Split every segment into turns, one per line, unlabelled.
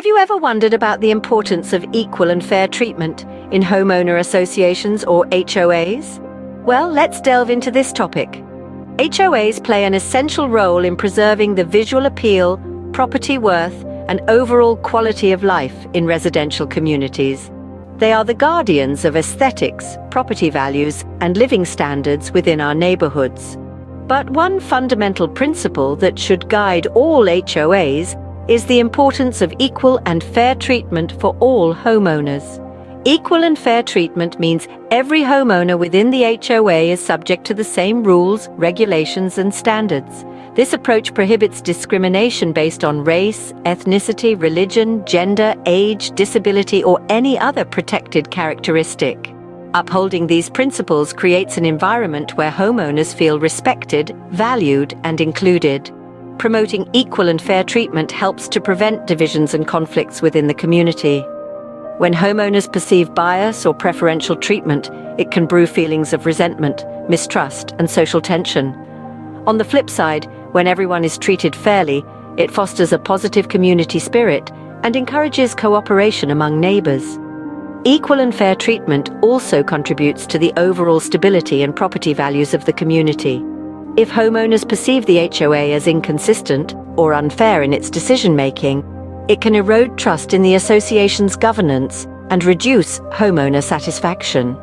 Have you ever wondered about the importance of equal and fair treatment in homeowner associations or HOAs? Well, let's delve into this topic. HOAs play an essential role in preserving the visual appeal, property worth, and overall quality of life in residential communities. They are the guardians of aesthetics, property values, and living standards within our neighborhoods. But one fundamental principle that should guide all HOAs is the importance of equal and fair treatment for all homeowners. Equal and fair treatment means every homeowner within the HOA is subject to the same rules, regulations, and standards. This approach prohibits discrimination based on race, ethnicity, religion, gender, age, disability, or any other protected characteristic. Upholding these principles creates an environment where homeowners feel respected, valued, and included. Promoting equal and fair treatment helps to prevent divisions and conflicts within the community. When homeowners perceive bias or preferential treatment, it can brew feelings of resentment, mistrust, and social tension. On the flip side, when everyone is treated fairly, it fosters a positive community spirit and encourages cooperation among neighbors. Equal and fair treatment also contributes to the overall stability and property values of the community. If homeowners perceive the HOA as inconsistent or unfair in its decision-making, it can erode trust in the association's governance and reduce homeowner satisfaction.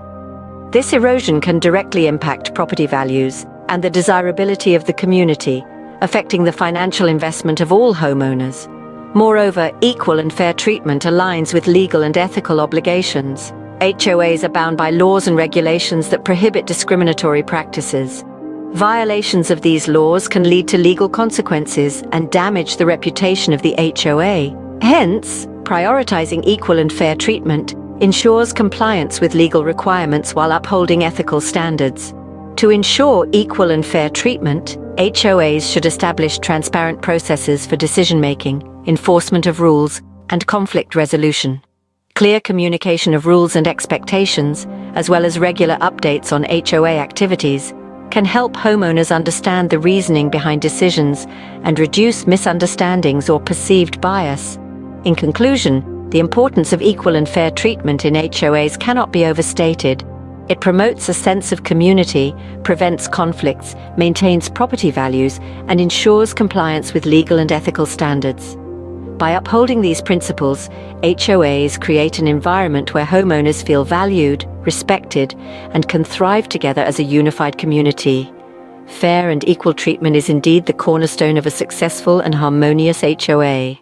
This erosion can directly impact property values and the desirability of the community, affecting the financial investment of all homeowners. Moreover, equal and fair treatment aligns with legal and ethical obligations. HOAs are bound by laws and regulations that prohibit discriminatory practices. Violations of these laws can lead to legal consequences and damage the reputation of the HOA. Hence, prioritizing equal and fair treatment ensures compliance with legal requirements while upholding ethical standards. To ensure equal and fair treatment, HOAs should establish transparent processes for decision-making, enforcement of rules, and conflict resolution. Clear communication of rules and expectations, as well as regular updates on HOA activities, can help homeowners understand the reasoning behind decisions and reduce misunderstandings or perceived bias. In conclusion, the importance of equal and fair treatment in HOAs cannot be overstated. It promotes a sense of community, prevents conflicts, maintains property values, and ensures compliance with legal and ethical standards. By upholding these principles, HOAs create an environment where homeowners feel valued, respected, and can thrive together as a unified community. Fair and equal treatment is indeed the cornerstone of a successful and harmonious HOA.